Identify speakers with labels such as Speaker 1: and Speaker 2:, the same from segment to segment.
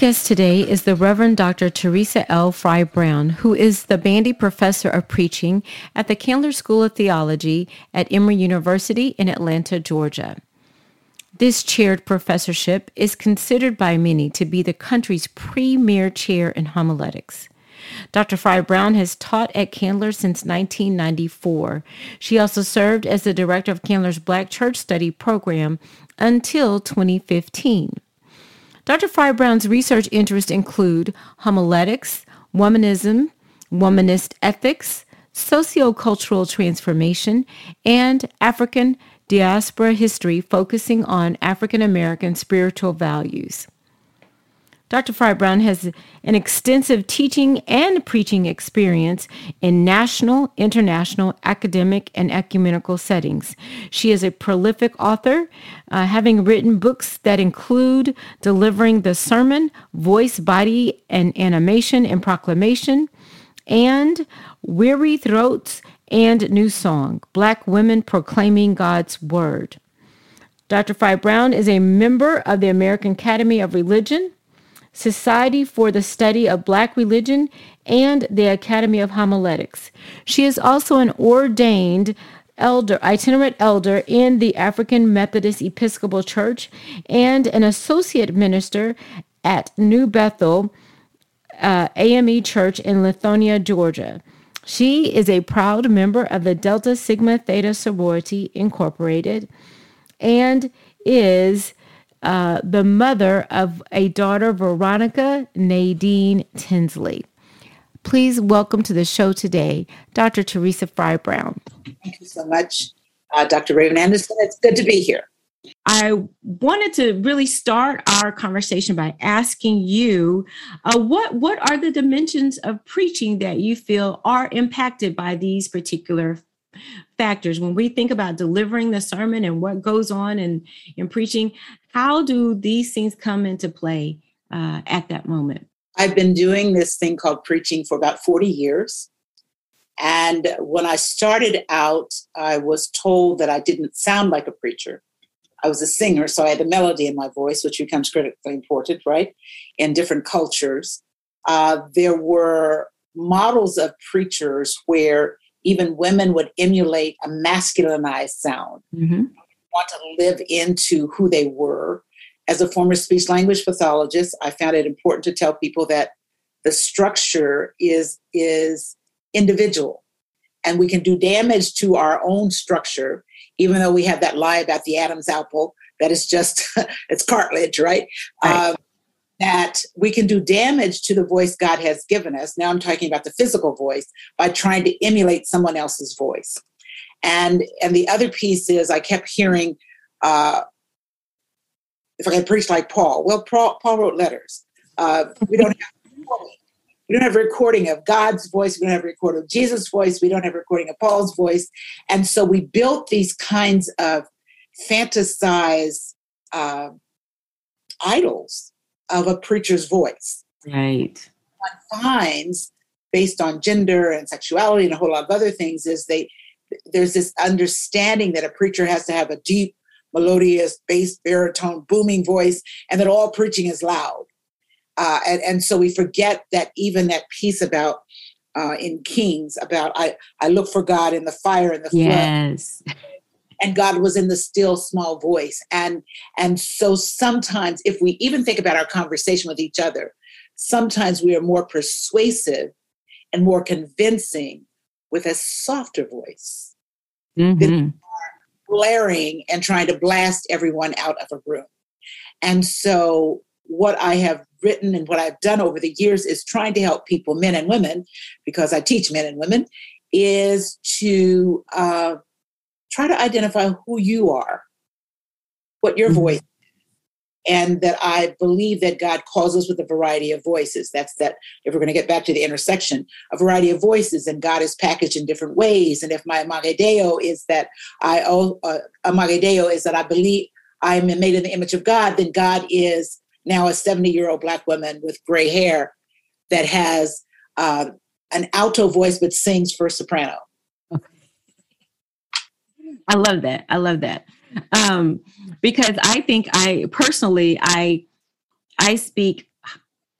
Speaker 1: Guest today is the Reverend Dr. Teresa L. Fry Brown, who is the Bandy Professor of Preaching at the Candler School of Theology at Emory University in Atlanta, Georgia. This chaired professorship is considered by many to be the country's premier chair in homiletics. Dr. Fry Brown has taught at Candler since 1994. She also served as the director of Candler's Black Church Study program until 2015. Dr. Fry Brown's research interests include homiletics, womanism, womanist ethics, sociocultural transformation, and African diaspora history focusing on African American spiritual values. Dr. Fry Brown has an extensive teaching and preaching experience in national, international, academic, and ecumenical settings. She is a prolific author, uh, having written books that include Delivering the Sermon, Voice, Body, and Animation and Proclamation, and Weary Throats and New Song Black Women Proclaiming God's Word. Dr. Fry Brown is a member of the American Academy of Religion Society for the Study of Black Religion, and the Academy of Homiletics. She is also an ordained elder, itinerant elder in the African Methodist Episcopal Church and an associate minister at New Bethel uh, AME Church in Lithonia, Georgia. She is a proud member of the Delta Sigma Theta Sorority Incorporated and is uh, the mother of a daughter, Veronica Nadine Tinsley. Please welcome to the show today, Dr. Teresa Fry Brown.
Speaker 2: Thank you so much, uh, Dr. Raven Anderson. It's good to be here.
Speaker 1: I wanted to really start our conversation by asking you uh, what what are the dimensions of preaching that you feel are impacted by these particular factors. When we think about delivering the sermon and what goes on in, in preaching how do these things come into play uh, at that moment?
Speaker 2: I've been doing this thing called preaching for about 40 years. And when i started out i was told that i didn't sound like a preacher. I was a singer so i had a melody in my voice which becomes critically important right? In different cultures. Uh, there were models of preachers where even women would emulate a masculinized sound, mm-hmm. want to live into who they were. As a former speech language pathologist, I found it important to tell people that the structure is is individual and we can do damage to our own structure even though we have that lie about the adam's apple that is just it's cartilage right, right. Um, that we can do damage to the voice God has given us. Now I'm talking about the physical voice by trying to emulate someone else's voice. And and the other piece is I kept hearing, uh, if I can preach like Paul. Well, Paul, Paul wrote letters. Uh, we don't have we don't have a recording of God's voice. We don't have a recording of Jesus' voice. We don't have a recording of Paul's voice. And so we built these kinds of fantasized uh, idols of a preacher's voice.
Speaker 1: Right.
Speaker 2: One finds, based on gender and sexuality and a whole lot of other things, is they there's this understanding that a preacher has to have a deep, melodious, bass, baritone, booming voice, and that all preaching is loud. Uh, and, and so we forget that even that piece about uh, in Kings about I, I look for God in the fire and the flood.
Speaker 1: Yes
Speaker 2: and god was in the still small voice and and so sometimes if we even think about our conversation with each other sometimes we are more persuasive and more convincing with a softer voice mm-hmm. than blaring and trying to blast everyone out of a room and so what i have written and what i've done over the years is trying to help people men and women because i teach men and women is to uh, try to identify who you are, what your mm-hmm. voice and that I believe that God calls us with a variety of voices. That's that, if we're going to get back to the intersection, a variety of voices, and God is packaged in different ways. And if my Imago is that I, oh, uh, Imago is that I believe I'm made in the image of God, then God is now a 70 year old Black woman with gray hair that has uh, an alto voice but sings for soprano.
Speaker 1: I love that. I love that. Um, because I think I personally, I, I speak,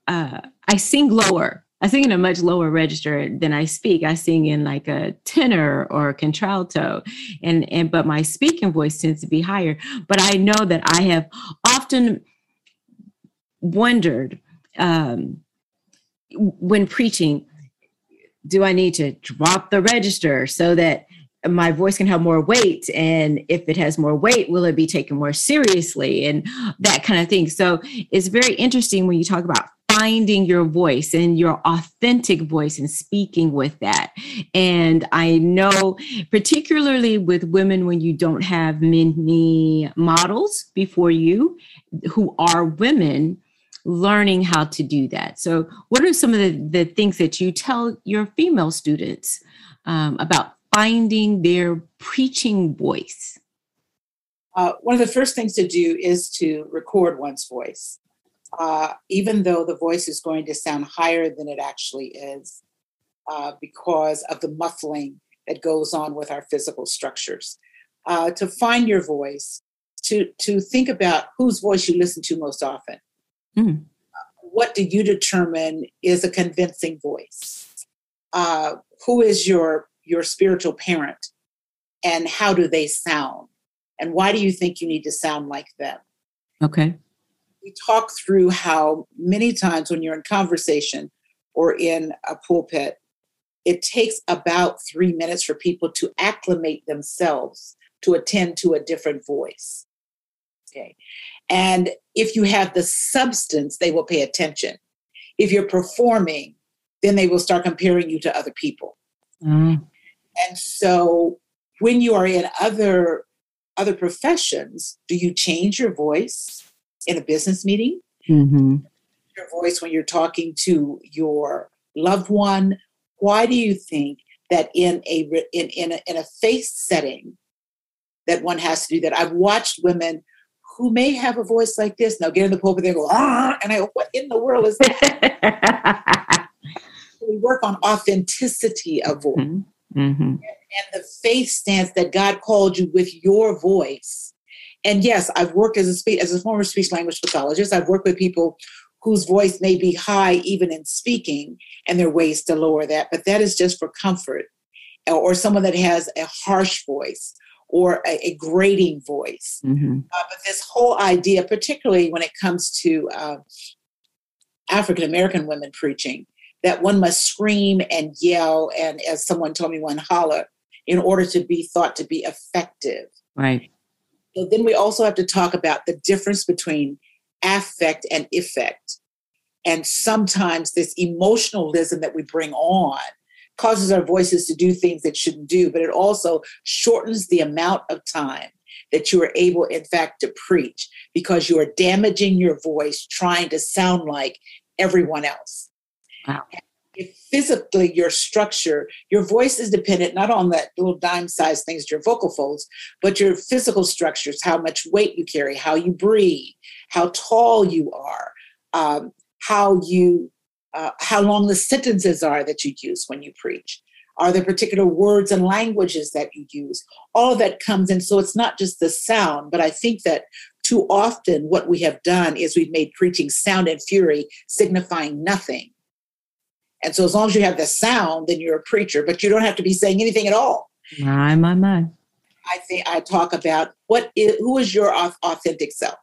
Speaker 1: uh, I sing lower. I sing in a much lower register than I speak. I sing in like a tenor or a contralto, and and but my speaking voice tends to be higher. But I know that I have often wondered um, when preaching, do I need to drop the register so that my voice can have more weight and if it has more weight will it be taken more seriously? And that kind of thing. So it's very interesting when you talk about finding your voice and your authentic voice and speaking with that. And i know particularly with women when you don't have many models before you who are women learning how to do that. So what are some of the, the things that you tell your female students um, about finding their preaching voice?
Speaker 2: Uh, one of the first things to do is to record one's voice, uh, even though the voice is going to sound higher than it actually is, uh, because of the muffling that goes on with our physical structures. Uh, to find your voice, to to think about whose voice you listen to most often. Mm. what do you determine is a convincing voice? Uh, who is your your spiritual parent and how do they sound? And why do you think you need to sound like them?
Speaker 1: Okay.
Speaker 2: We talk through how many times when you're in conversation or in a pulpit it takes about three minutes for people to acclimate themselves to attend to a different voice. Okay. And if you have the substance they will pay attention. If you're performing then they will start comparing you to other people. Mm. And so when you are in other other professions, do you change your voice in a business meeting? Mm-hmm. Your voice when you're talking to your loved one. Why do you think that in a in in a, in a face setting that one has to do that? I've watched women who may have a voice like this. Now get in the pulpit, they go, ah, and I go, what in the world is that? we work on authenticity of voice. Mm-hmm. Mm-hmm. And, the faith stance that God called you with your voice. And yes, I've worked as a speech as a former speech language pathologist. I've worked with people whose voice may be high even in speaking, and there are ways to lower that. But that is just for comfort, or, someone that has a harsh voice or a, a grating voice. Mm-hmm. Uh, but this whole idea, particularly when it comes to uh, African American women preaching, that one must scream and yell and as someone told me one holler in order to be thought to be effective.
Speaker 1: Right.
Speaker 2: So then we also have to talk about the difference between affect and effect. And sometimes this emotionalism that we bring on causes our voices to do things that shouldn't do but it also shortens the amount of time that you are able in fact to preach because you are damaging your voice trying to sound like everyone else Wow. If physically your structure, your voice is dependent not on that little dime sized things, your vocal folds, but your physical structures, how much weight you carry, how you breathe, how tall you are, um, how you, uh, how long the sentences are that you use when you preach. Are there particular words and languages that you use? All of that comes in. So it's not just the sound, but I think that too often what we have done is we've made preaching sound and fury signifying nothing and so as long as you have the sound, then you're a preacher, but you don't have to be saying anything at all.
Speaker 1: My, my, my.
Speaker 2: I think I talk about what is, who is your authentic self.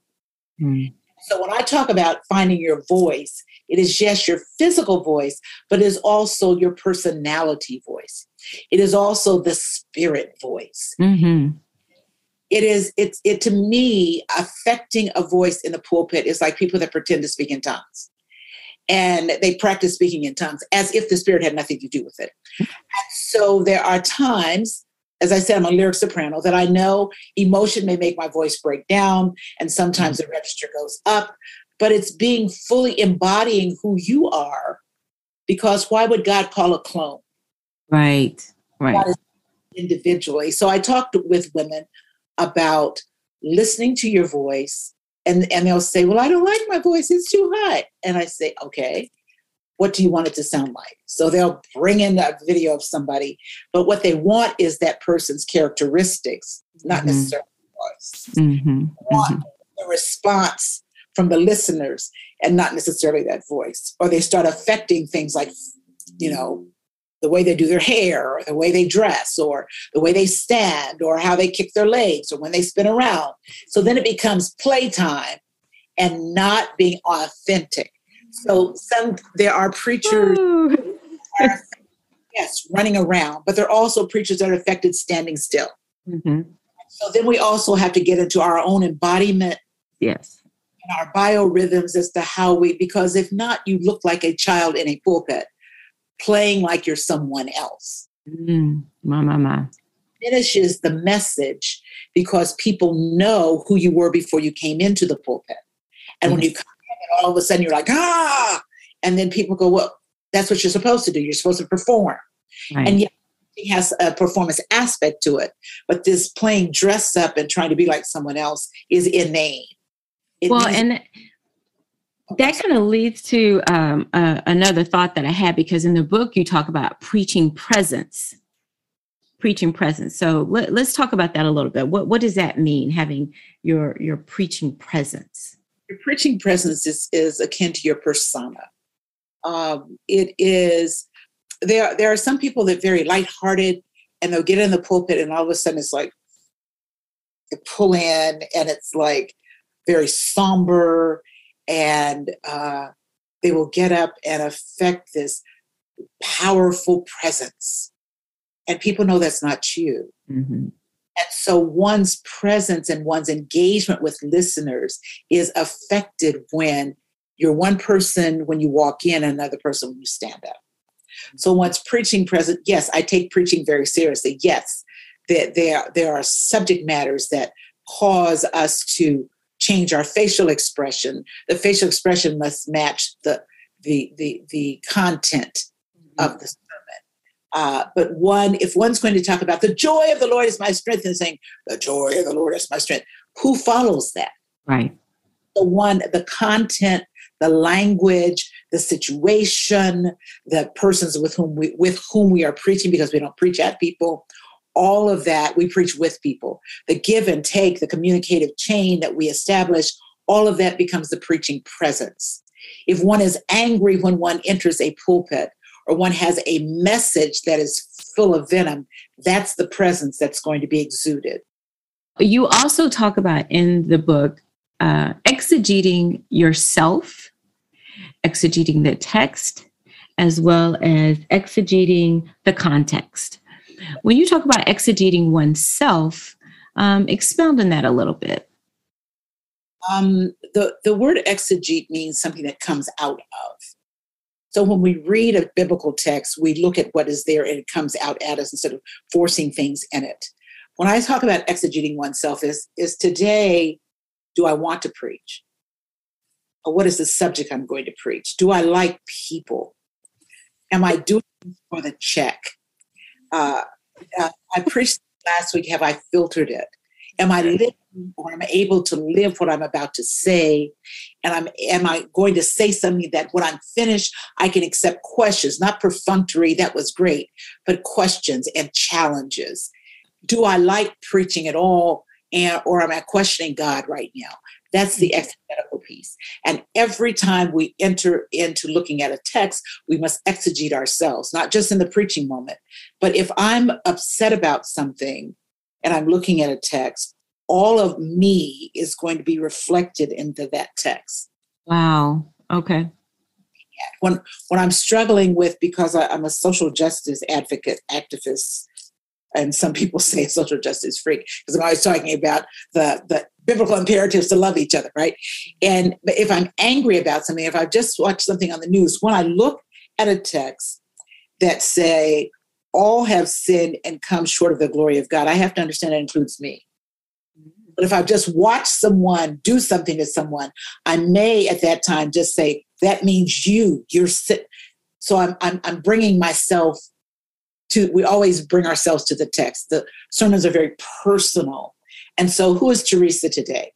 Speaker 2: Mm. So when I talk about finding your voice, it is yes, your physical voice, but it is also your personality voice. It is also the spirit voice. Mm-hmm. It is it's it to me affecting a voice in the pulpit is like people that pretend to speak in tongues and they practice speaking in tongues as if the spirit had nothing to do with it. And so there are times as I said, I'm a lyric soprano, that I know emotion may make my voice break down and sometimes the register goes up, but it's being fully embodying who you are because why would God call a clone?
Speaker 1: Right, right.
Speaker 2: Individually. So I talked with women about listening to your voice and, and they'll say, Well, I don't like my voice, it's too high. And I say, Okay, what do you want it to sound like? So they'll bring in a video of somebody, but what they want is that person's characteristics, not mm-hmm. necessarily voice. Mm-hmm. want mm-hmm. the response from the listeners and not necessarily that voice. Or they start affecting things like, you know, the way they do their hair, or the way they dress, or the way they stand, or how they kick their legs, or when they spin around. So then it becomes playtime and not being authentic. So some there are preachers, are, yes, running around, but there are also preachers that are affected standing still. Mm-hmm. So then we also have to get into our own embodiment.
Speaker 1: Yes.
Speaker 2: And our biorhythms as to how we, because if not, you look like a child in a pulpit playing like you're someone else.
Speaker 1: Mm, my, my, my.
Speaker 2: Finishes the message because people know who you were before you came into the pulpit. And when you come in, all of a sudden you're like, ah, and then people go, well, that's what you're supposed to do. You're supposed to perform. Right. And yet it has a performance aspect to it. But this playing dress up and trying to be like someone else is inane.
Speaker 1: It well, and that kind of leads to um, uh, another thought that I had because in the book you talk about preaching presence, preaching presence. So let, us talk about that a little bit. What what does that mean? Having your your preaching presence.
Speaker 2: Your preaching presence is is akin to your persona. Um, it is there. There are some people that are very lighthearted, and they'll get in the pulpit, and all of a sudden it's like they pull in, and it's like very somber and uh, they will get up and affect this powerful presence. And people know that's not you. Mm-hmm. And so one's presence and one's engagement with listeners is affected when you're one person when you walk in, another person when you stand up. So once preaching present, yes, I take preaching very seriously. Yes, there, there, there are subject matters that cause us to change our facial expression. The facial expression must match the the the, the content mm-hmm. of the sermon. Uh, but one, if one's going to talk about the joy of the Lord is my strength, and saying the joy of the Lord is my strength, who follows that?
Speaker 1: Right.
Speaker 2: The one, the content, the language, the situation, the persons with whom we with whom we are preaching, because we don't preach at people, all of that we preach with people. The give and take the communicative chain that we establish all of that becomes the preaching presence. If one is angry when one enters a pulpit or one has a message that is full of venom that's the presence that's going to be exuded.
Speaker 1: You also talk about in the book uh, exegeting yourself exegeting the text as well as exegeting the context when you talk about exegeting oneself, um, expound on that a little bit.
Speaker 2: Um, the, the word exegete means something that comes out of. So when we read a biblical text, we look at what is there and it comes out at us instead of forcing things in it. When I talk about exegeting oneself, is, is today, do I want to preach? Or what is the subject I'm going to preach? Do I like people? Am I doing for the check? Uh, uh, I preached last week. Have I filtered it? Am I living or am I able to live what I'm about to say? And I'm am I going to say something that when I'm finished, I can accept questions, not perfunctory, that was great, but questions and challenges. Do I like preaching at all? And or am I questioning God right now? That's the mm-hmm. exegetical piece. And every time we enter into looking at a text, we must exegete ourselves, not just in the preaching moment. But if I'm upset about something and I'm looking at a text, all of me is going to be reflected into that text.
Speaker 1: Wow. Okay.
Speaker 2: When when I'm struggling with because I, I'm a social justice advocate activist, and some people say social justice freak because I'm always talking about the the biblical imperatives to love each other, right? And if I'm angry about something, if I've just watched something on the news, when I look at a text that say all have sinned and come short of the glory of God. I have to understand that includes me. But if I've just watched someone do something to someone, I may at that time just say, that means you, you're. So I'm, I'm, I'm bringing myself to, we always bring ourselves to the text. The sermons are very personal. And so who is Teresa today?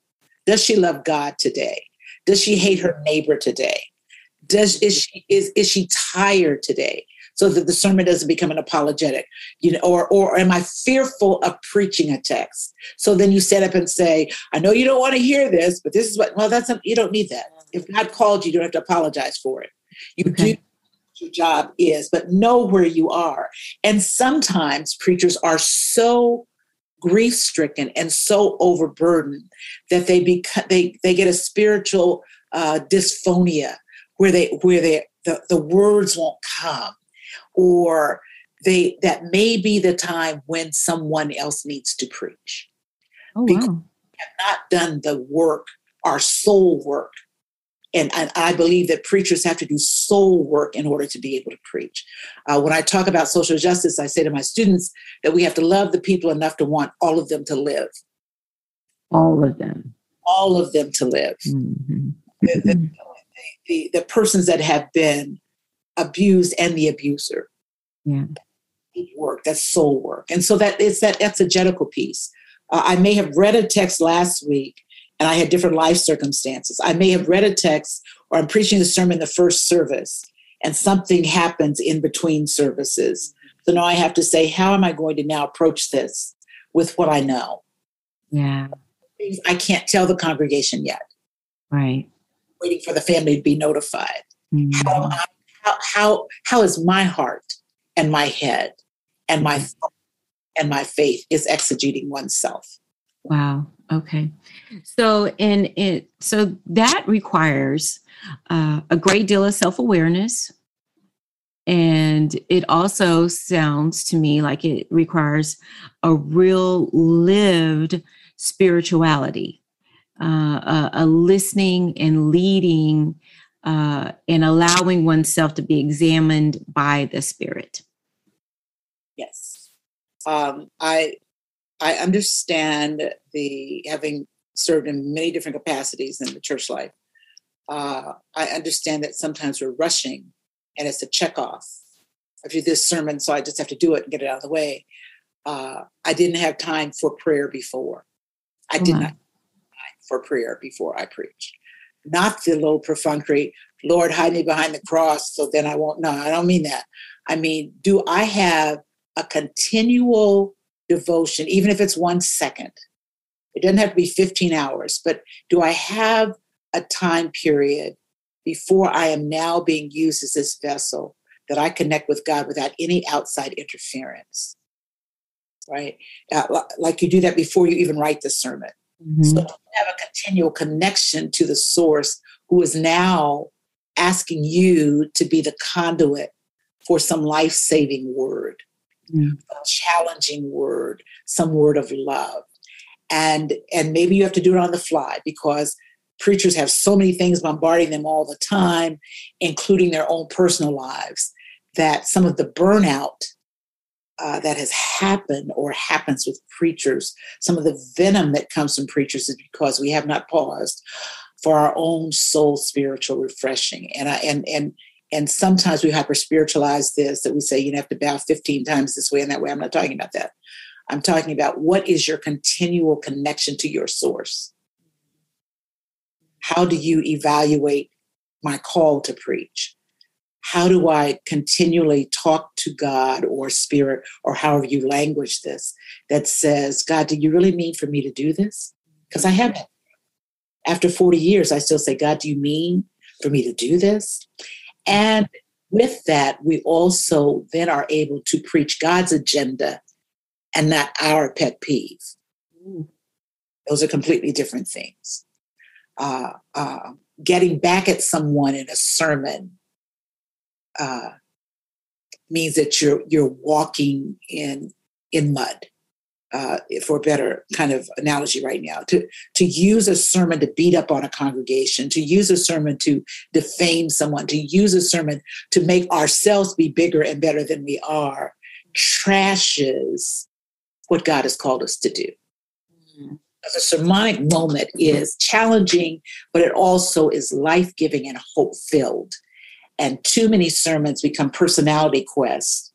Speaker 2: Does she love God today? Does she hate her neighbor today? Does is she is is she tired today? So that the sermon doesn't become an apologetic, you know, or or am I fearful of preaching a text? So then you set up and say, I know you don't want to hear this, but this is what well, that's a, you don't need that. If God called you, you don't have to apologize for it. You okay. do your job is, but know where you are. And sometimes preachers are so grief stricken and so overburdened that they become they they get a spiritual uh, dysphonia where they where they the, the words won't come or they that may be the time when someone else needs to preach
Speaker 1: oh, because wow.
Speaker 2: we have not done the work our soul work and, and, I believe that preachers have to do soul work in order to be able to preach. Uh, when I talk about social justice, I say to my students that we have to love the people enough to want all of them to live.
Speaker 1: All of them.
Speaker 2: All of them to live. Mm-hmm. The, the, the, the, persons that have been abused and the abuser.
Speaker 1: Yeah.
Speaker 2: Work, that's soul work. And so that it's that exegetical piece. Uh, I may have read a text last week and I had different life circumstances. I may have read a text or I'm preaching the sermon the first service and something happens in between services. So now I have to say, how am I going to now approach this with what I know?
Speaker 1: Yeah.
Speaker 2: I can't tell the congregation yet.
Speaker 1: Right.
Speaker 2: Waiting for the family to be notified. Mm-hmm. How, how, how, how is my heart and my head and my and my faith is exegeting oneself?
Speaker 1: Wow. Okay. So, and it so that requires uh, a great deal of self awareness, and it also sounds to me like it requires a real lived spirituality, uh, a, a, listening and leading, uh, and allowing oneself to be examined by the Spirit.
Speaker 2: Yes, um, I I understand the having served in many different capacities in the church life. Uh, I understand that sometimes we're rushing and it's a check off. I do this sermon, so I just have to do it and get it out of the way. Uh, I didn't have time for prayer before. I did not for prayer before I preached. Not the low perfunctory, Lord, hide me behind the cross so then I won't. No, I don't mean that. I mean, do I have a continual devotion, even if it's one second. It doesn't have to be 15 hours, but do I have a time period before I am now being used as this vessel that I connect with God without any outside interference? Right? Uh, like you do that before you even write the sermon. Mm-hmm. So have a continual connection to the source who is now asking you to be the conduit for some life saving word mm. a challenging word, some word of love. And, and maybe you have to do it on the fly because preachers have so many things bombarding them all the time, including their own personal lives, that some of the burnout uh, that has happened or happens with preachers, some of the venom that comes from preachers is because we have not paused for our own soul spiritual refreshing. And I and and and sometimes we hyper spiritualize this that we say you have to bow 15 times this way and that way. I'm not talking about that. I'm talking about what is your continual connection to your source? How do you evaluate my call to preach? How do I continually talk to God or spirit or however you language this that says, God, do you really mean for me to do this? Because I haven't. After 40 years, I still say, God, do you mean for me to do this? And with that, we also then are able to preach God's agenda and not our pet peeve. Those are completely different things. Uh, uh, getting back at someone in a sermon uh, means that you're you're walking in in mud uh, for a better kind of analogy right now, to, to use a sermon to beat up on a congregation, to use a sermon to defame someone, to use a sermon to make ourselves be bigger and better than we are, trashes what God has called us to do. Mm-hmm. The sermonic moment is challenging, but it also is life giving and hope filled. And too many sermons become personality quests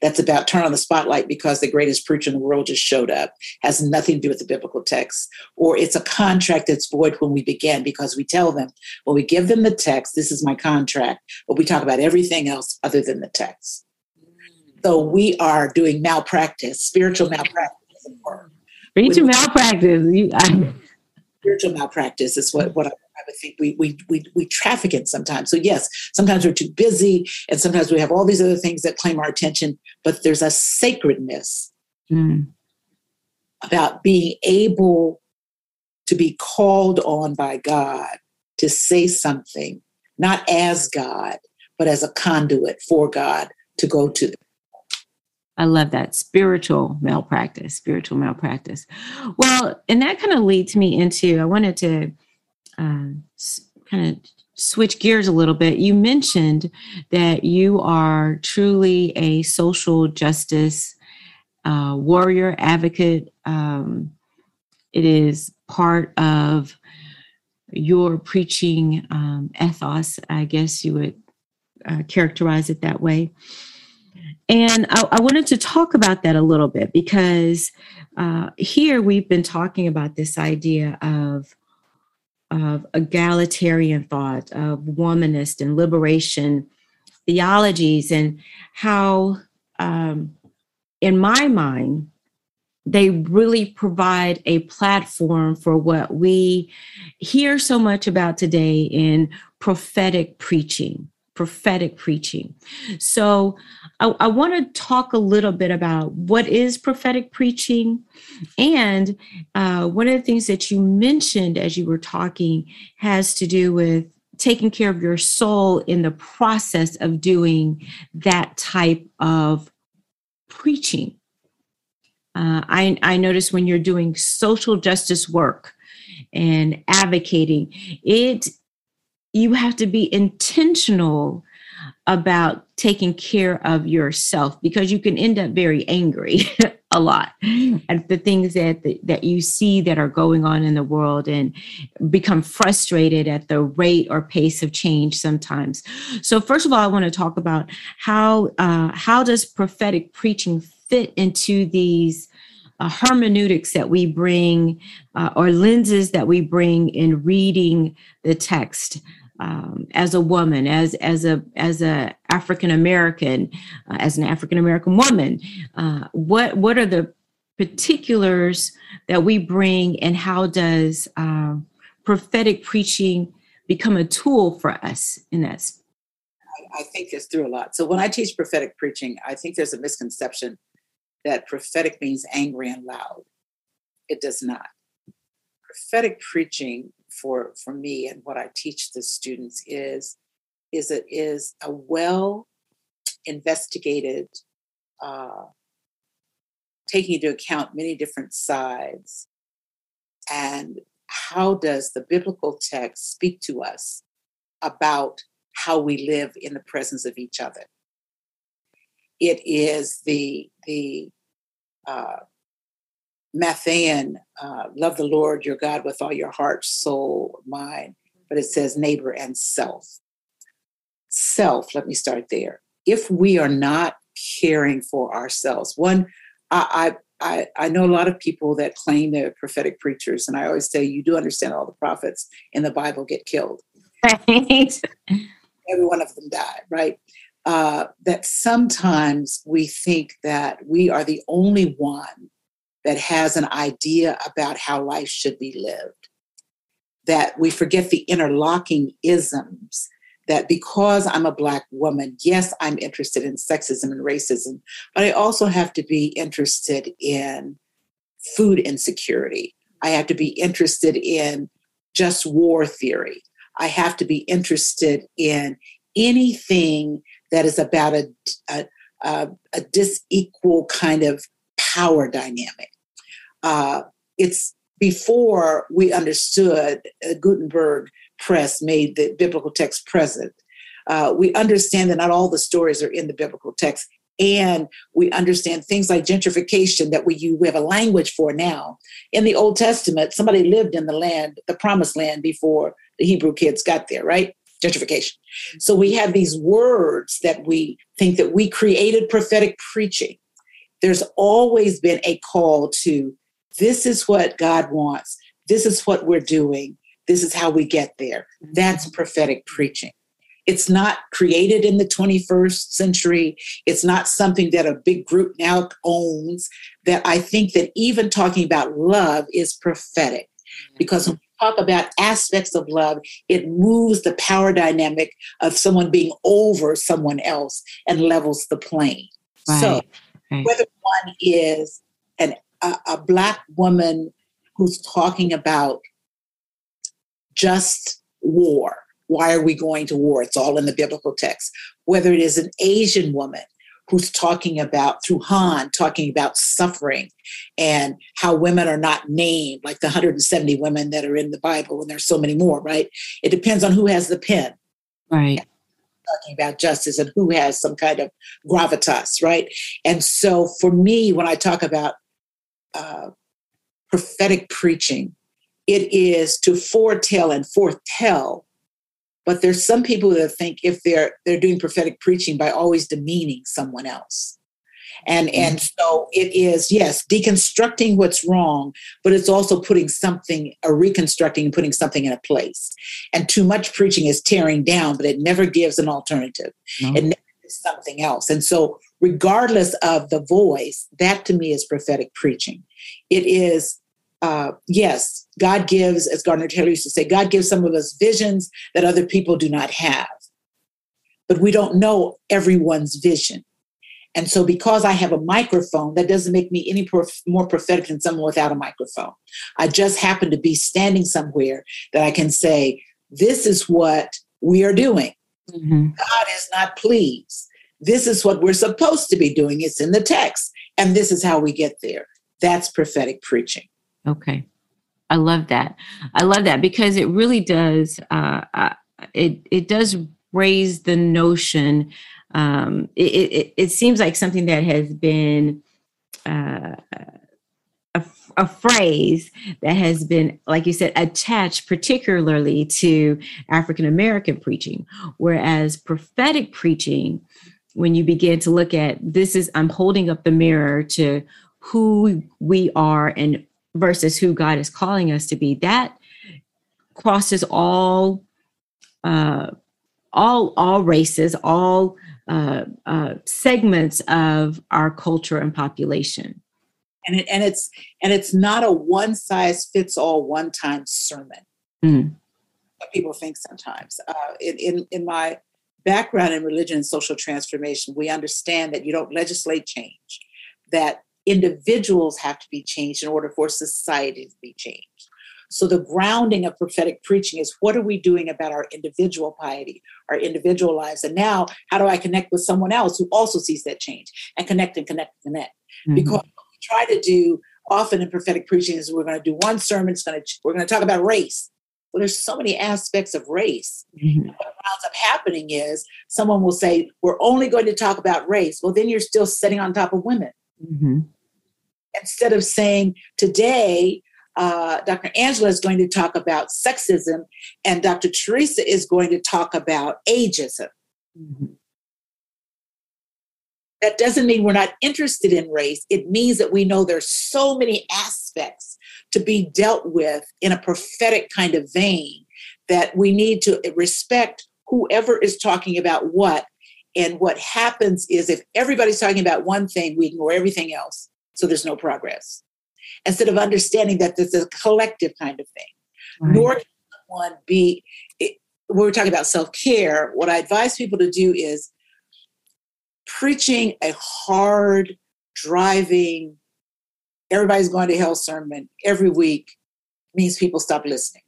Speaker 2: that's about turn on the spotlight because the greatest preacher in the world just showed up has nothing to do with the biblical text. Or it's a contract that's void when we begin because we tell them when we give them the text this is my contract but we talk about everything else other than the text. So we are doing malpractice spiritual malpractice.
Speaker 1: Spiritual malpractice you, I...
Speaker 2: spiritual malpractice is what, what I I would think we, we, we, we traffic in sometimes. So, yes, sometimes we're too busy, and sometimes we have all these other things that claim our attention, but there's a sacredness mm. about being able to be called on by God to say something, not as God, but as a conduit for God to go to.
Speaker 1: I love that spiritual malpractice, spiritual malpractice. Well, and that kind of leads me into I wanted to uh, kind of switch gears a little bit, you mentioned that you are truly a social justice uh, warrior advocate. Um, it is part of your preaching um, ethos, I guess you would uh, characterize it that way. And I, I, wanted to talk about that a little bit because uh, here we've been talking about this idea of of egalitarian thought, of womanist and liberation theologies, and how, um, in my mind, they really provide a platform for what we hear so much about today in prophetic preaching prophetic preaching. So, I, I want to talk a little bit about what is prophetic preaching. And uh, one of the things that you mentioned as you were talking has to do with taking care of your soul in the process of doing that type of preaching. Uh, I, I notice when you're doing social justice work and advocating, it you have to be intentional about taking care of yourself because you can end up very angry a lot at the things that that you see that are going on in the world and become frustrated at the rate or pace of change sometimes. So first of all i want to talk about how uh, how does prophetic preaching fit into these uh, hermeneutics that we bring uh, or lenses that we bring in reading the text um, as a woman, as as a as a African American, uh, as an African American woman, uh, what what are the particulars that we bring, and how does uh, prophetic preaching become a tool for us in that?
Speaker 2: I think it's through a lot. So when I teach prophetic preaching, I think there's a misconception that prophetic means angry and loud. It does not. Prophetic preaching for for me and what I teach the students is is it is a well investigated, uh, taking into account many different sides, and how does the biblical text speak to us about how we live in the presence of each other? It is the the uh, Matthean, uh, love the Lord your God with all your heart, soul, mind, but it says neighbor and self. Self, let me start there. If we are not caring for ourselves, one, I, I, I know a lot of people that claim they're prophetic preachers, and I always say, you do understand all the prophets in the Bible get killed. Right. Every one of them died, right? Uh, that sometimes we think that we are the only one that has an idea about how life should be lived. That we forget the interlocking isms that because I'm a Black woman, yes, I'm interested in sexism and racism, but I also have to be interested in food insecurity. I have to be interested in just war theory. I have to be interested in anything that is about a, a, a, a disequal kind of power dynamic. Uh, it's before we understood uh, Gutenberg press made the biblical text present. Uh, we understand that not all the stories are in the biblical text. and we understand things like gentrification that we use, we have a language for now. In the Old Testament, somebody lived in the land, the promised land, before the Hebrew kids got there, right? Gentrification. So we have these words that we think that we created prophetic preaching. There's always been a call to this is what God wants. This is what we're doing. This is how we get there. Mm-hmm. That's prophetic preaching. It's not created in the 21st century. It's not something that a big group now owns. That I think that even talking about love is prophetic mm-hmm. because when we talk about aspects of love, it moves the power dynamic of someone being over someone else and levels the plane. Right. So, right. whether one is an, a, a Black woman who's talking about just war, why are we going to war? It's all in the biblical text. Whether it is an Asian woman who's talking about, through Han, talking about suffering and how women are not named, like the 170 women that are in the Bible, and there's so many more, right? It depends on who has the pen.
Speaker 1: Right.
Speaker 2: Talking about justice and who has some kind of gravitas, right? And so for me, when I talk about uh, prophetic preaching, it is to foretell and foretell but there's some people that think if they're they're doing prophetic preaching by always demeaning someone else. And mm-hmm. and so it is, yes, deconstructing what's wrong, but it's also putting something, a reconstructing and putting something in a place. And too much preaching is tearing down, but it never gives an alternative. No. It never gives something else. And so regardless of the voice, that to me is prophetic preaching. It is uh, yes, God gives, as Gardner Taylor used to say, God gives some of us visions that other people do not have. But we don't know everyone's vision. And so, because I have a microphone, that doesn't make me any prof- more prophetic than someone without a microphone. I just happen to be standing somewhere that I can say, This is what we are doing. Mm-hmm. God is not pleased. This is what we're supposed to be doing. It's in the text. And this is how we get there. That's prophetic preaching.
Speaker 1: Okay. I love that. I love that because it really does. Uh, uh, it it does raise the notion. Um, it, it, it seems like something that has been uh, a, a phrase that has been, like you said, attached particularly to African American preaching, whereas prophetic preaching, when you begin to look at this, is I'm holding up the mirror to who we are and versus who God is calling us to be, that crosses all uh, all all races, all uh, uh, segments of our culture and population.
Speaker 2: And it, and it's and it's not a one size fits all one time sermon. Mm. What people think sometimes. Uh, in, in in my background in religion and social transformation, we understand that you don't legislate change. That individuals have to be changed in order for society to be changed. So the grounding of prophetic preaching is what are we doing about our individual piety, our individual lives? And now how do I connect with someone else who also sees that change and connect and connect and connect? Mm-hmm. Because what we try to do often in prophetic preaching is we're going to do one sermon, it's going to we're going to talk about race. Well, there's so many aspects of race. Mm-hmm. What ends up happening is someone will say, We're only going to talk about race. Well, then you're still sitting on top of women. Mm-hmm instead of saying today uh, Dr. Angela is going to talk about sexism, and Dr. Teresa is going to talk about ageism. Mm-hmm. That doesn't mean we're not interested in race. It means that we know there's so many aspects to be dealt with in a prophetic kind of vein that we need to respect whoever is talking about what. And what happens is if everybody's talking about one thing, we ignore everything else so there's no progress. Instead of understanding that this is a collective kind of thing, right. nor can one be. It, we're talking about self care, what I advise people to do is preaching a hard, driving, everybody's going to hell sermon every week means people stop listening.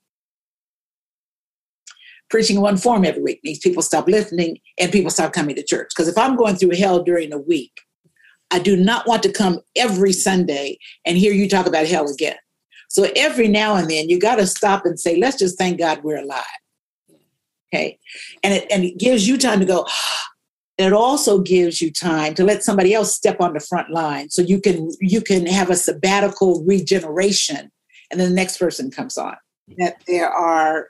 Speaker 2: Preaching one form every week means people stop listening and people stop coming to church. Because if I'm going through hell during a week, I do not want to come every Sunday and hear you talk about hell again. So every now and then you got to stop and say, let's just thank God we're alive. Okay. And it, and it gives you time to go, ah. it also gives you time to let somebody else step on the front line so you can you can have a sabbatical regeneration and then the next person comes on. That there are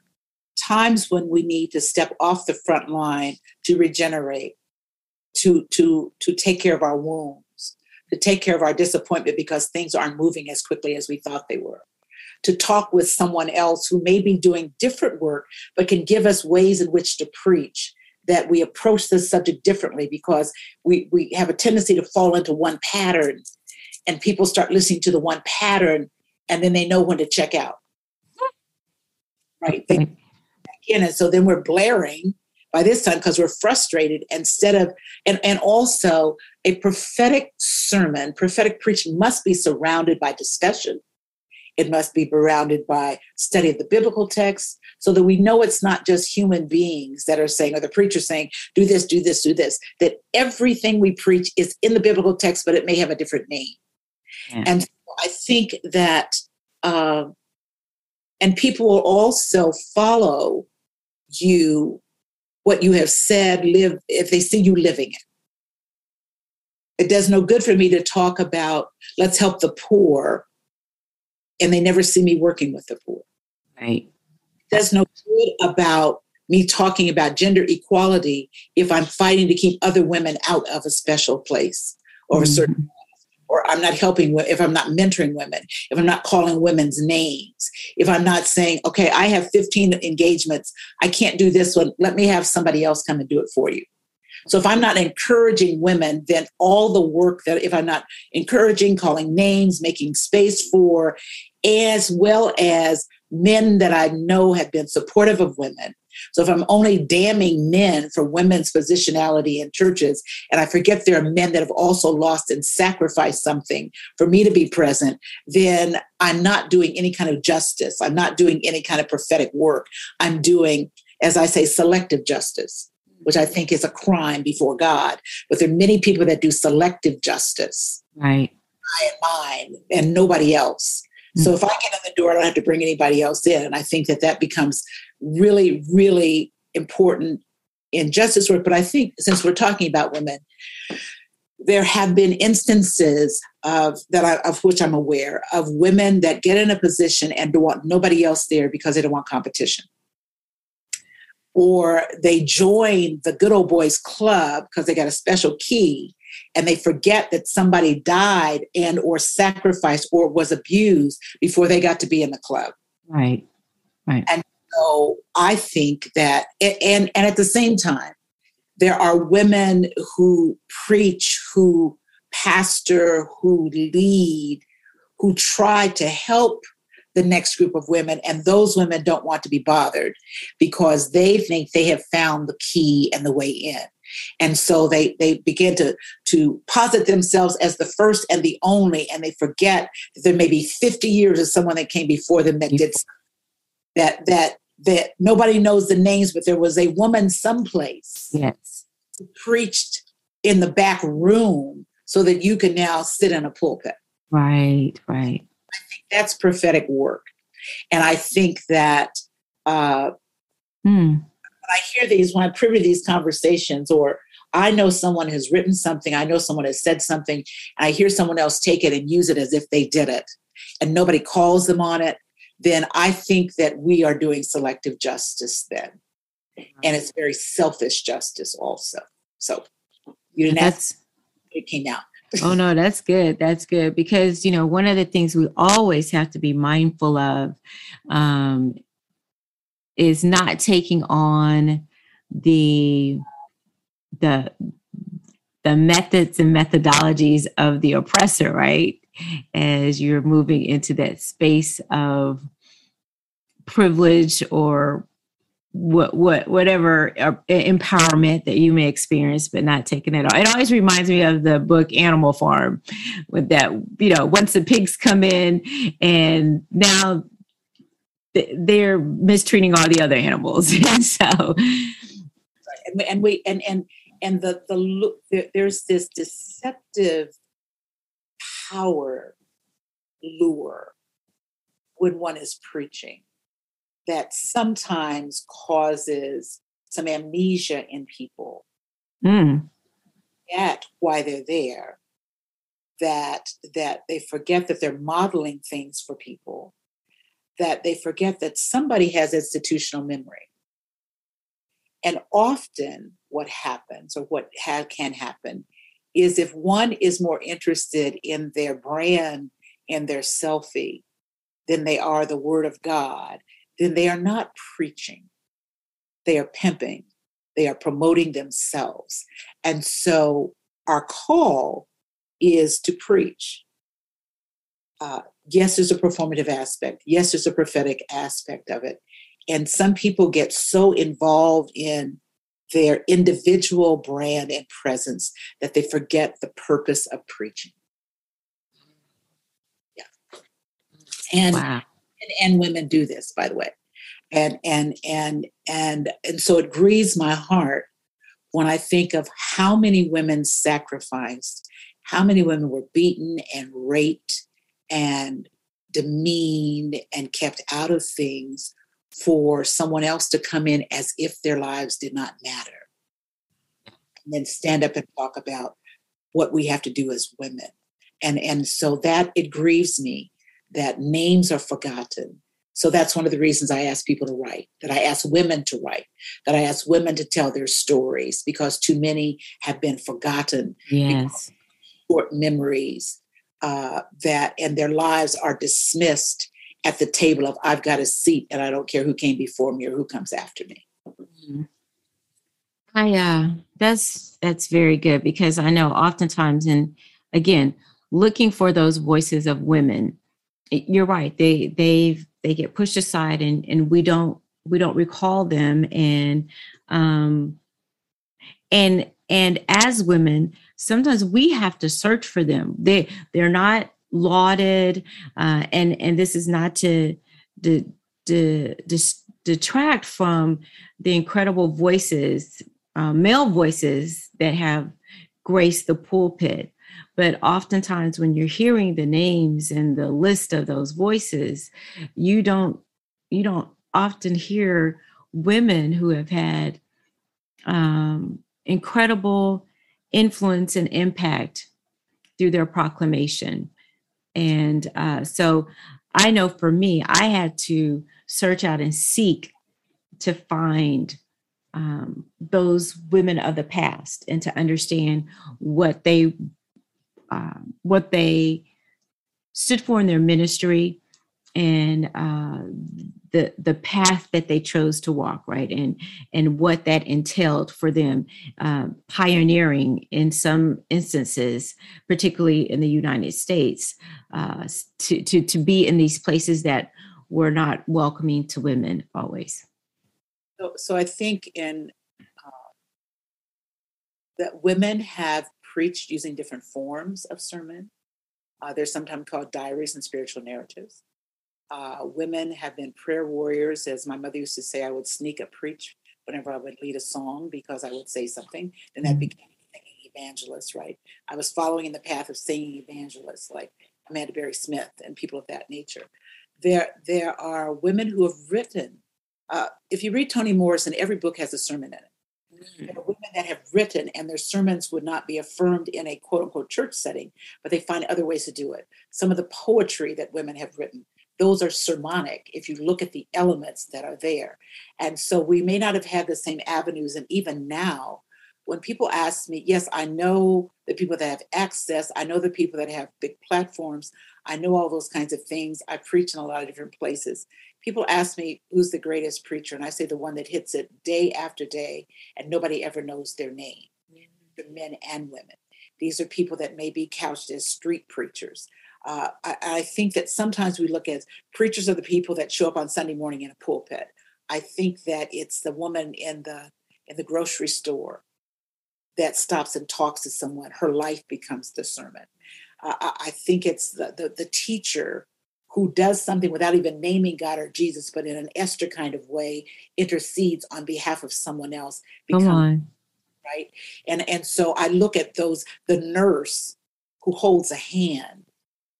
Speaker 2: times when we need to step off the front line to regenerate, to to to take care of our wounds, to take care of our disappointment because things aren't moving as quickly as we thought they were. To talk with someone else who may be doing different work, but can give us ways in which to preach that we approach this subject differently because we, we have a tendency to fall into one pattern and people start listening to the one pattern and then they know when to check out. Right. They, mm-hmm. in and so then we're blaring by this time because we're frustrated instead of and, and also a prophetic sermon prophetic preaching must be surrounded by discussion it must be surrounded by study of the biblical text so that we know it's not just human beings that are saying, or the preacher saying, do this, do this, do this, that everything we preach is in the biblical text, but it may have a different name. Yeah. And I think that, uh, and people will also follow you, what you have said, live, if they see you living it. It does no good for me to talk about let's help the poor and they never see me working with the poor.
Speaker 1: Right.
Speaker 2: There's no good about me talking about gender equality if I'm fighting to keep other women out of a special place or mm-hmm. a certain or I'm not helping if I'm not mentoring women, if I'm not calling women's names, if I'm not saying, okay, I have 15 engagements, I can't do this one, let me have somebody else come and do it for you. So if I'm not encouraging women, then all the work that if I'm not encouraging, calling names, making space for, as well as men that I know have been supportive of women. So if I'm only damning men for women's positionality in churches, and I forget there are men that have also lost and sacrificed something for me to be present, then I'm not doing any kind of justice. I'm not doing any kind of prophetic work. I'm doing, as I say, selective justice, which I think is a crime before God. But there are many people that do selective justice.
Speaker 1: Right.
Speaker 2: I and mine and nobody else. So mm. if I get in the door, I don't have to bring anybody else in. And I think that that becomes really, really important in justice work. But I think since we're talking about women, there have been instances of that I, of which I'm aware of women that get in a position and don't want nobody else there because they don't want competition. Or they join the good old boys club because they got a special key and they forget that somebody died and or sacrificed or was abused before they got to be in the club.
Speaker 1: Right right.
Speaker 2: And so i think that and and at the same time there are women who preach who pastor who lead who try to help the next group of women and those women don't want to be bothered because they think they have found the key and the way in and so they they begin to to posit themselves as the first and the only and they forget that there may be 50 years of someone that came before them that did that that that nobody knows the names but there was a woman someplace
Speaker 1: yes.
Speaker 2: who preached in the back room so that you can now sit in a pulpit.
Speaker 1: Right right.
Speaker 2: I think that's prophetic work. And i think that uh
Speaker 1: hmm.
Speaker 2: I hear these, when I privy to these conversations, or I know someone has written something, I know someone has said something, I hear someone else take it and use it as if they did it, and nobody calls them on it, then I think that we are doing selective justice then. And it's very selfish justice also. So you didn't ask, it came out.
Speaker 1: oh no that's good that's good because you know one of the things we always have to be mindful of um, is not taking on the the the methods and methodologies of the oppressor right? As you're moving into that space of privilege or what what whatever uh, empowerment that you may experience but not taking it all. It always reminds me of the book animal farm with that you know once the pigs come in and now they're mistreating all the other animals. And so,
Speaker 2: and, and we and and and the the look there's this deceptive power lure when one is preaching that sometimes causes some amnesia in people.
Speaker 1: Mm.
Speaker 2: forget why they're there, that that they forget that they're modeling things for people, that they forget that somebody has institutional memory. And often what happens or what ha- can happen is if one is more interested in their brand and their selfie than they are the word of God, then they are not preaching. They are pimping. They are promoting themselves. And so our call is to preach. Uh, yes, there's a performative aspect. Yes, there's a prophetic aspect of it. And some people get so involved in their individual brand and presence that they forget the purpose of preaching. Yeah. And, wow. and, and women do this, by the way. And and and and and so it grieves my heart when I think of how many women sacrificed, how many women were beaten and raped and demeaned and kept out of things for someone else to come in as if their lives did not matter. And then stand up and talk about what we have to do as women. And, and so that it grieves me that names are forgotten. So that's one of the reasons I ask people to write, that I ask women to write, that I ask women to tell their stories because too many have been forgotten.
Speaker 1: Yes.
Speaker 2: Short memories uh, that, and their lives are dismissed at the table of I've got a seat and I don't care who came before me or who comes after me. Mm-hmm.
Speaker 1: I uh that's that's very good because I know oftentimes and again looking for those voices of women you're right they they they get pushed aside and and we don't we don't recall them and um and and as women sometimes we have to search for them. They they're not lauded uh, and and this is not to, to, to, to detract from the incredible voices uh, male voices that have graced the pulpit. But oftentimes when you're hearing the names and the list of those voices you don't you don't often hear women who have had um, incredible influence and impact through their proclamation. And uh, so I know for me, I had to search out and seek to find um, those women of the past and to understand what they uh, what they stood for in their ministry and uh, the the path that they chose to walk right and and what that entailed for them uh, pioneering in some instances particularly in the united states uh, to, to to be in these places that were not welcoming to women always.
Speaker 2: So, so i think in uh, that women have preached using different forms of sermon. Uh, they're sometimes called diaries and spiritual narratives uh, women have been prayer warriors. As my mother used to say, I would sneak a preach whenever I would lead a song because I would say something. Then that mm-hmm. became singing evangelist, right? I was following in the path of singing evangelists like Amanda Berry Smith and people of that nature. There, there are women who have written. Uh, if you read Toni Morrison, every book has a sermon in it. There are women that have written, and their sermons would not be affirmed in a quote unquote church setting, but they find other ways to do it. Some of the poetry that women have written, those are sermonic if you look at the elements that are there. And so we may not have had the same avenues. And even now, when people ask me, yes, I know the people that have access, I know the people that have big platforms, I know all those kinds of things. I preach in a lot of different places. People ask me, who's the greatest preacher? And I say the one that hits it day after day, and nobody ever knows their name, mm-hmm. men and women. These are people that may be couched as street preachers. Uh, I, I, think that sometimes we look at preachers are the people that show up on Sunday morning in a pulpit. I think that it's the woman in the in the grocery store that stops and talks to someone. Her life becomes the sermon. Uh, I, I think it's the, the the teacher who does something without even naming God or Jesus, but in an Esther kind of way, intercedes on behalf of someone else.
Speaker 1: Come on.
Speaker 2: Right. And and so I look at those, the nurse who holds a hand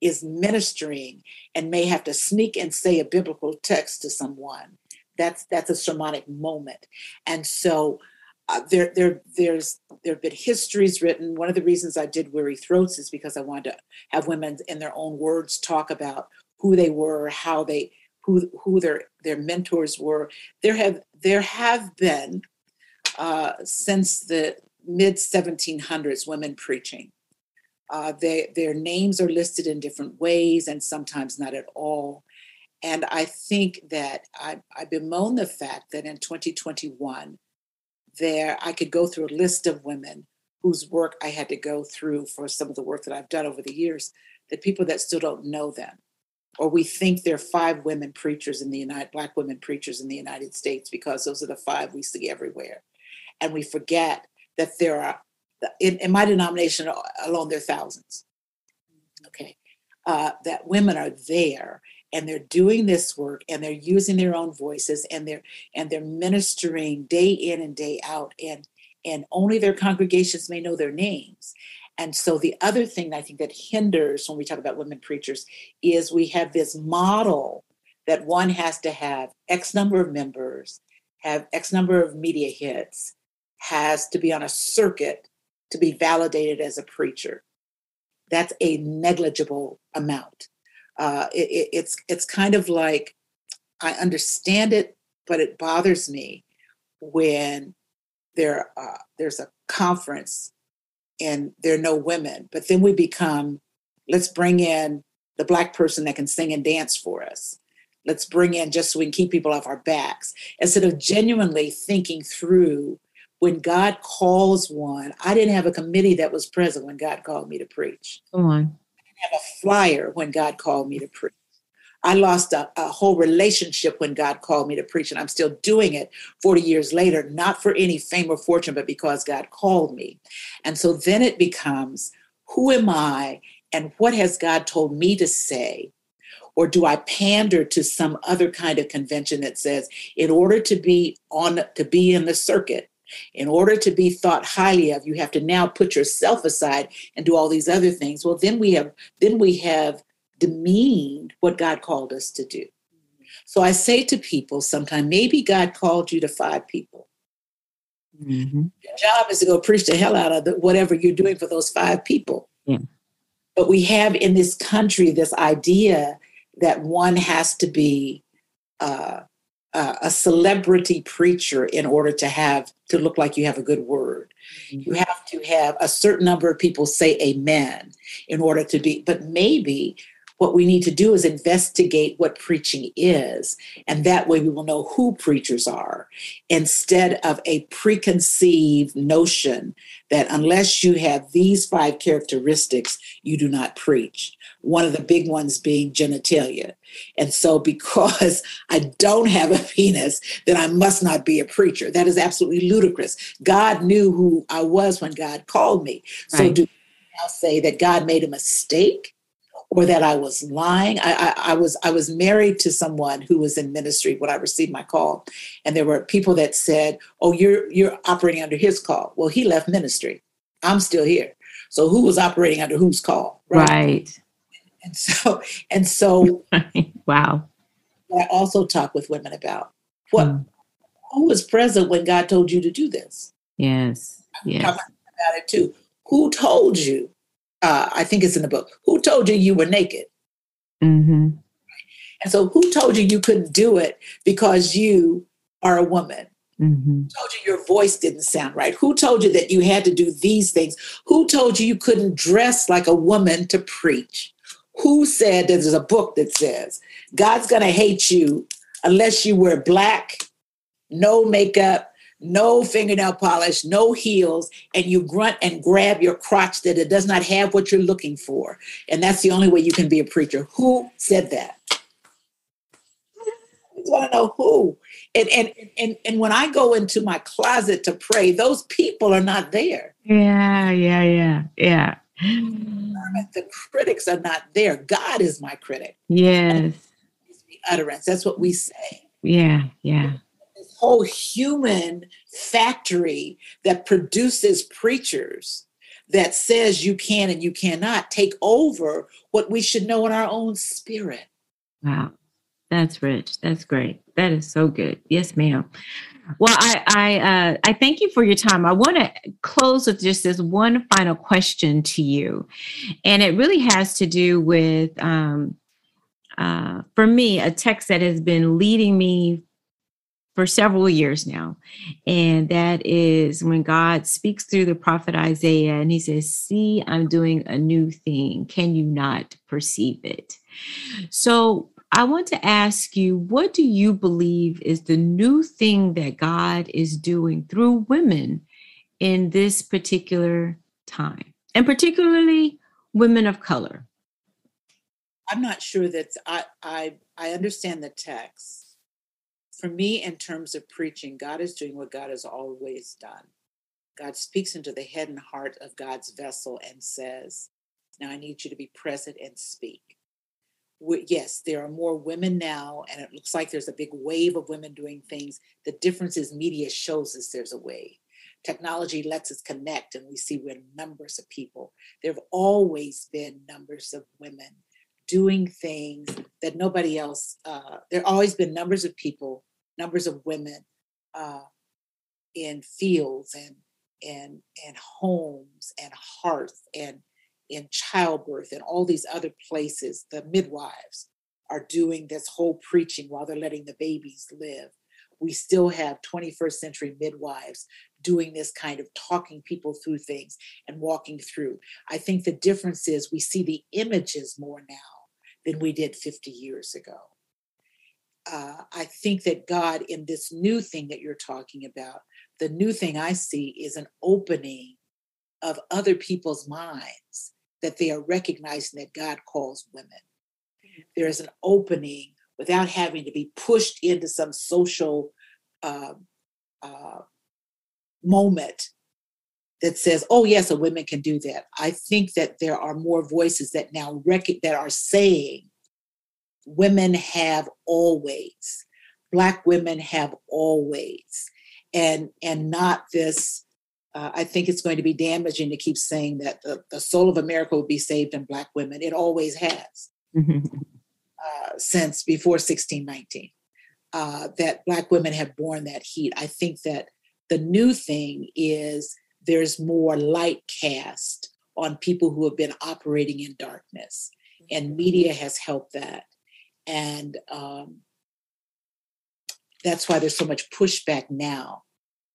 Speaker 2: is ministering and may have to sneak and say a biblical text to someone that's that's a sermonic moment and so uh, there, there, there's there have been histories written. One of the reasons I did Weary Throats is because I wanted to have women in their own words talk about who they were, how they, who who their their mentors were. There have there have been uh, since the mid 1700s women preaching. Uh, they, their names are listed in different ways and sometimes not at all. And I think that I, I bemoan the fact that in 2021, there I could go through a list of women whose work I had to go through for some of the work that I've done over the years, that people that still don't know them. Or we think there are five women preachers in the United black women preachers in the United States because those are the five we see everywhere. And we forget that there are in, in my denomination alone there are thousands. Okay. Uh, that women are there and they're doing this work and they're using their own voices and they're and they're ministering day in and day out and and only their congregations may know their names and so the other thing i think that hinders when we talk about women preachers is we have this model that one has to have x number of members have x number of media hits has to be on a circuit to be validated as a preacher. That's a negligible amount. Uh, it, it's it's kind of like I understand it, but it bothers me when there uh, there's a conference and there are no women, but then we become let's bring in the black person that can sing and dance for us. Let's bring in just so we can keep people off our backs. Instead of genuinely thinking through when God calls one. I didn't have a committee that was present when God called me to preach.
Speaker 1: Come on I didn't
Speaker 2: have a flyer when God called me to preach. I lost a, a, whole relationship when God called me to preach, and I'm still doing it 40 years later, not for any fame or fortune, but because God called me. And so then it becomes who am I and what has God told me to say? Or do I pander to some other kind of convention that says, in order to be on to be in the circuit, in order to be thought highly of you have to now put yourself aside and do all these other things well then we have then we have demeaned what god called us to do so i say to people sometimes maybe god called you to five people mm-hmm. your job is to go preach the hell out of the, whatever you're doing for those five people yeah. but we have in this country this idea that one has to be uh, uh, a celebrity preacher in order to have to look like you have a good word. Mm-hmm. You have to have a certain number of people say amen in order to be, but maybe what we need to do is investigate what preaching is, and that way we will know who preachers are instead of a preconceived notion that unless you have these five characteristics, you do not preach. One of the big ones being genitalia. And so, because I don't have a penis, then I must not be a preacher. That is absolutely ludicrous. God knew who I was when God called me. So, right. do I now say that God made a mistake? or that I was lying. I, I, I, was I was married to someone who was in ministry when I received my call, and there were people that said, "Oh, you're you're operating under his call." Well, he left ministry. I'm still here. So who was operating under whose call?
Speaker 1: Right. right.
Speaker 2: And so and so.
Speaker 1: wow.
Speaker 2: I also talk with women about what mm. who was present when God told you to do this.
Speaker 1: Yes. Yes. About
Speaker 2: it too. Who told you uh, I think it's in the book. Who told you you were naked? Mm-hmm. And so, who told you you couldn't do it because you are a woman? Mm-hmm. Who told you your voice didn't sound right? Who told you that you had to do these things? Who told you you couldn't dress like a woman to preach? Who said that there's a book that says God's going to hate you unless you wear black, no makeup, no fingernail polish, no heels, and you grunt and grab your crotch that it does not have what you're looking for. And that's the only way you can be a preacher. Who said that? I want to know who. And, and and and when I go into my closet to pray, those people are not there.
Speaker 1: Yeah, yeah, yeah, yeah.
Speaker 2: The critics are not there. God is my critic.
Speaker 1: Yes.
Speaker 2: Utterance. That's what we say.
Speaker 1: Yeah, yeah This
Speaker 2: whole human factory that produces preachers that says you can and you cannot take over what we should know in our own spirit.
Speaker 1: Wow. That's rich. That's great. That is so good. Yes, ma'am. Well, I I uh, I thank you for your time. I want to close with just this one final question to you, and it really has to do with, um, uh, for me, a text that has been leading me for several years now, and that is when God speaks through the prophet Isaiah, and He says, "See, I'm doing a new thing. Can you not perceive it?" So I want to ask you, what do you believe is the new thing that God is doing through women in this particular time, and particularly women of color?
Speaker 2: I'm not sure that I I I understand the text. For me, in terms of preaching, God is doing what God has always done. God speaks into the head and heart of God's vessel and says, Now I need you to be present and speak yes, there are more women now, and it looks like there's a big wave of women doing things. The difference is media shows us there's a wave. Technology lets us connect, and we see we're numbers of people. There have always been numbers of women doing things that nobody else. Uh, there have always been numbers of people, numbers of women uh, in fields and and and homes and hearth and in childbirth and all these other places, the midwives are doing this whole preaching while they're letting the babies live. We still have 21st century midwives doing this kind of talking people through things and walking through. I think the difference is we see the images more now than we did 50 years ago. Uh, I think that God, in this new thing that you're talking about, the new thing I see is an opening of other people's minds that they are recognizing that God calls women. There is an opening without having to be pushed into some social uh, uh, moment that says, "Oh yes, a woman can do that." I think that there are more voices that now rec- that are saying, "Women have always, Black women have always," and and not this uh, I think it's going to be damaging to keep saying that the, the soul of America will be saved in Black women. It always has uh, since before 1619. Uh, that Black women have borne that heat. I think that the new thing is there's more light cast on people who have been operating in darkness, and media has helped that. And um, that's why there's so much pushback now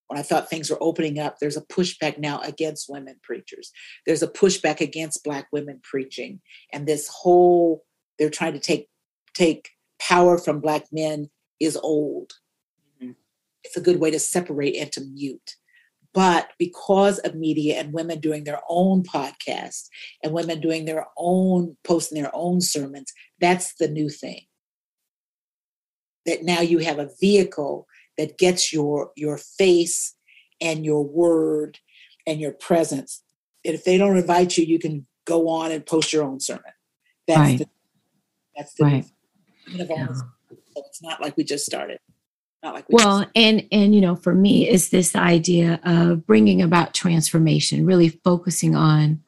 Speaker 2: when I thought things were opening up, there's a pushback now against women preachers. There's a pushback against Black women preaching. And this whole, they're trying to take, take power from Black men is old. Mm-hmm. It's a good way to separate and to mute. But because of media and women doing their own podcasts and women doing their own, posting their own sermons, that's the new thing. That now you have a vehicle that gets your your face and your word and your presence. And if they don't invite you, you can go on and post your own sermon. That's right. the that's the right. Yeah. So it's not like we just started. Not like we
Speaker 1: well, and and you know, for me, is this idea of bringing about transformation, really focusing on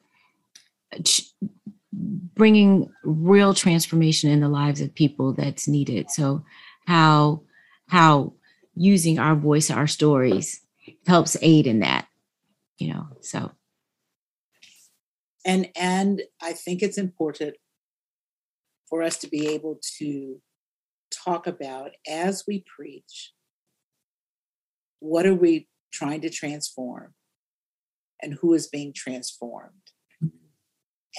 Speaker 1: bringing real transformation in the lives of people that's needed. So how how using our voice, our stories helps aid in that, you know. So
Speaker 2: and and I think it's important for us to be able to talk about as we preach what are we trying to transform and who is being transformed.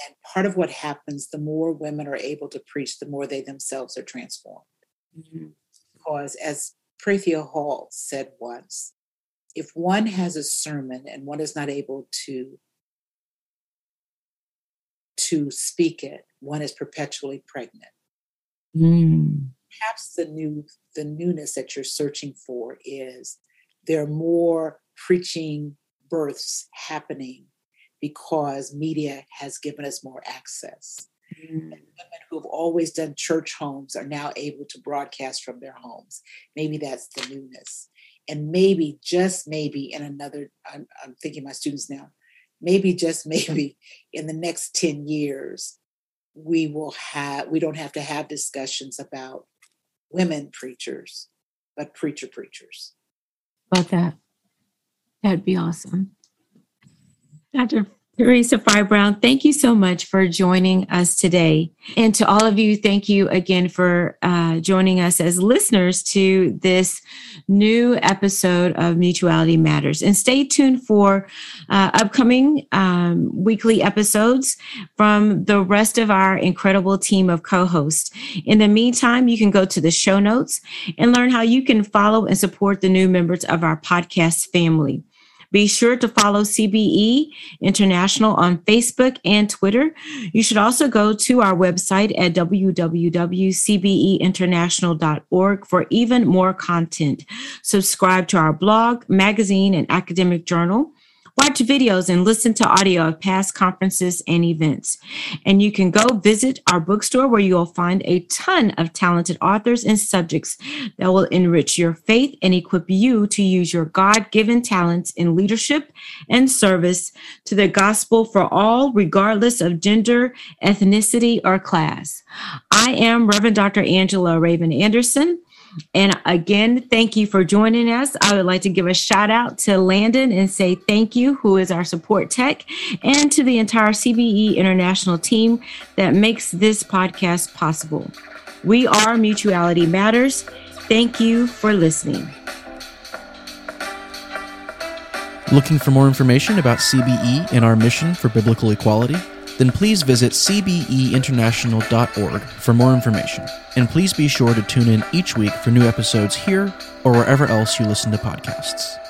Speaker 2: And part of what happens, the more women are able to preach, the more they themselves are transformed. Mm-hmm. Because as Prathia Hall said once if one has a sermon and one is not able to to speak it, one is perpetually pregnant. Mm. Perhaps the new the newness that you're searching for is there are more preaching births happening because media has given us more access. Mm. women who have always done church homes are now able to broadcast from their homes. Maybe that's the newness. And maybe, just maybe, in another, I'm, I'm thinking my students now, maybe, just maybe, in the next 10 years, we will have, we don't have to have discussions about women preachers, but preacher preachers.
Speaker 1: about that. That'd be awesome. Dr. Teresa Fry Brown, thank you so much for joining us today. And to all of you, thank you again for uh, joining us as listeners to this new episode of Mutuality Matters. And stay tuned for uh, upcoming um, weekly episodes from the rest of our incredible team of co hosts. In the meantime, you can go to the show notes and learn how you can follow and support the new members of our podcast family. Be sure to follow CBE International on Facebook and Twitter. You should also go to our website at www.cbeinternational.org for even more content. Subscribe to our blog, magazine, and academic journal. Watch videos and listen to audio of past conferences and events. And you can go visit our bookstore where you'll find a ton of talented authors and subjects that will enrich your faith and equip you to use your God given talents in leadership and service to the gospel for all, regardless of gender, ethnicity, or class. I am Reverend Dr. Angela Raven Anderson. And again, thank you for joining us. I would like to give a shout out to Landon and say thank you, who is our support tech, and to the entire CBE International team that makes this podcast possible. We are Mutuality Matters. Thank you for listening.
Speaker 3: Looking for more information about CBE and our mission for biblical equality? Then please visit cbeinternational.org for more information. And please be sure to tune in each week for new episodes here or wherever else you listen to podcasts.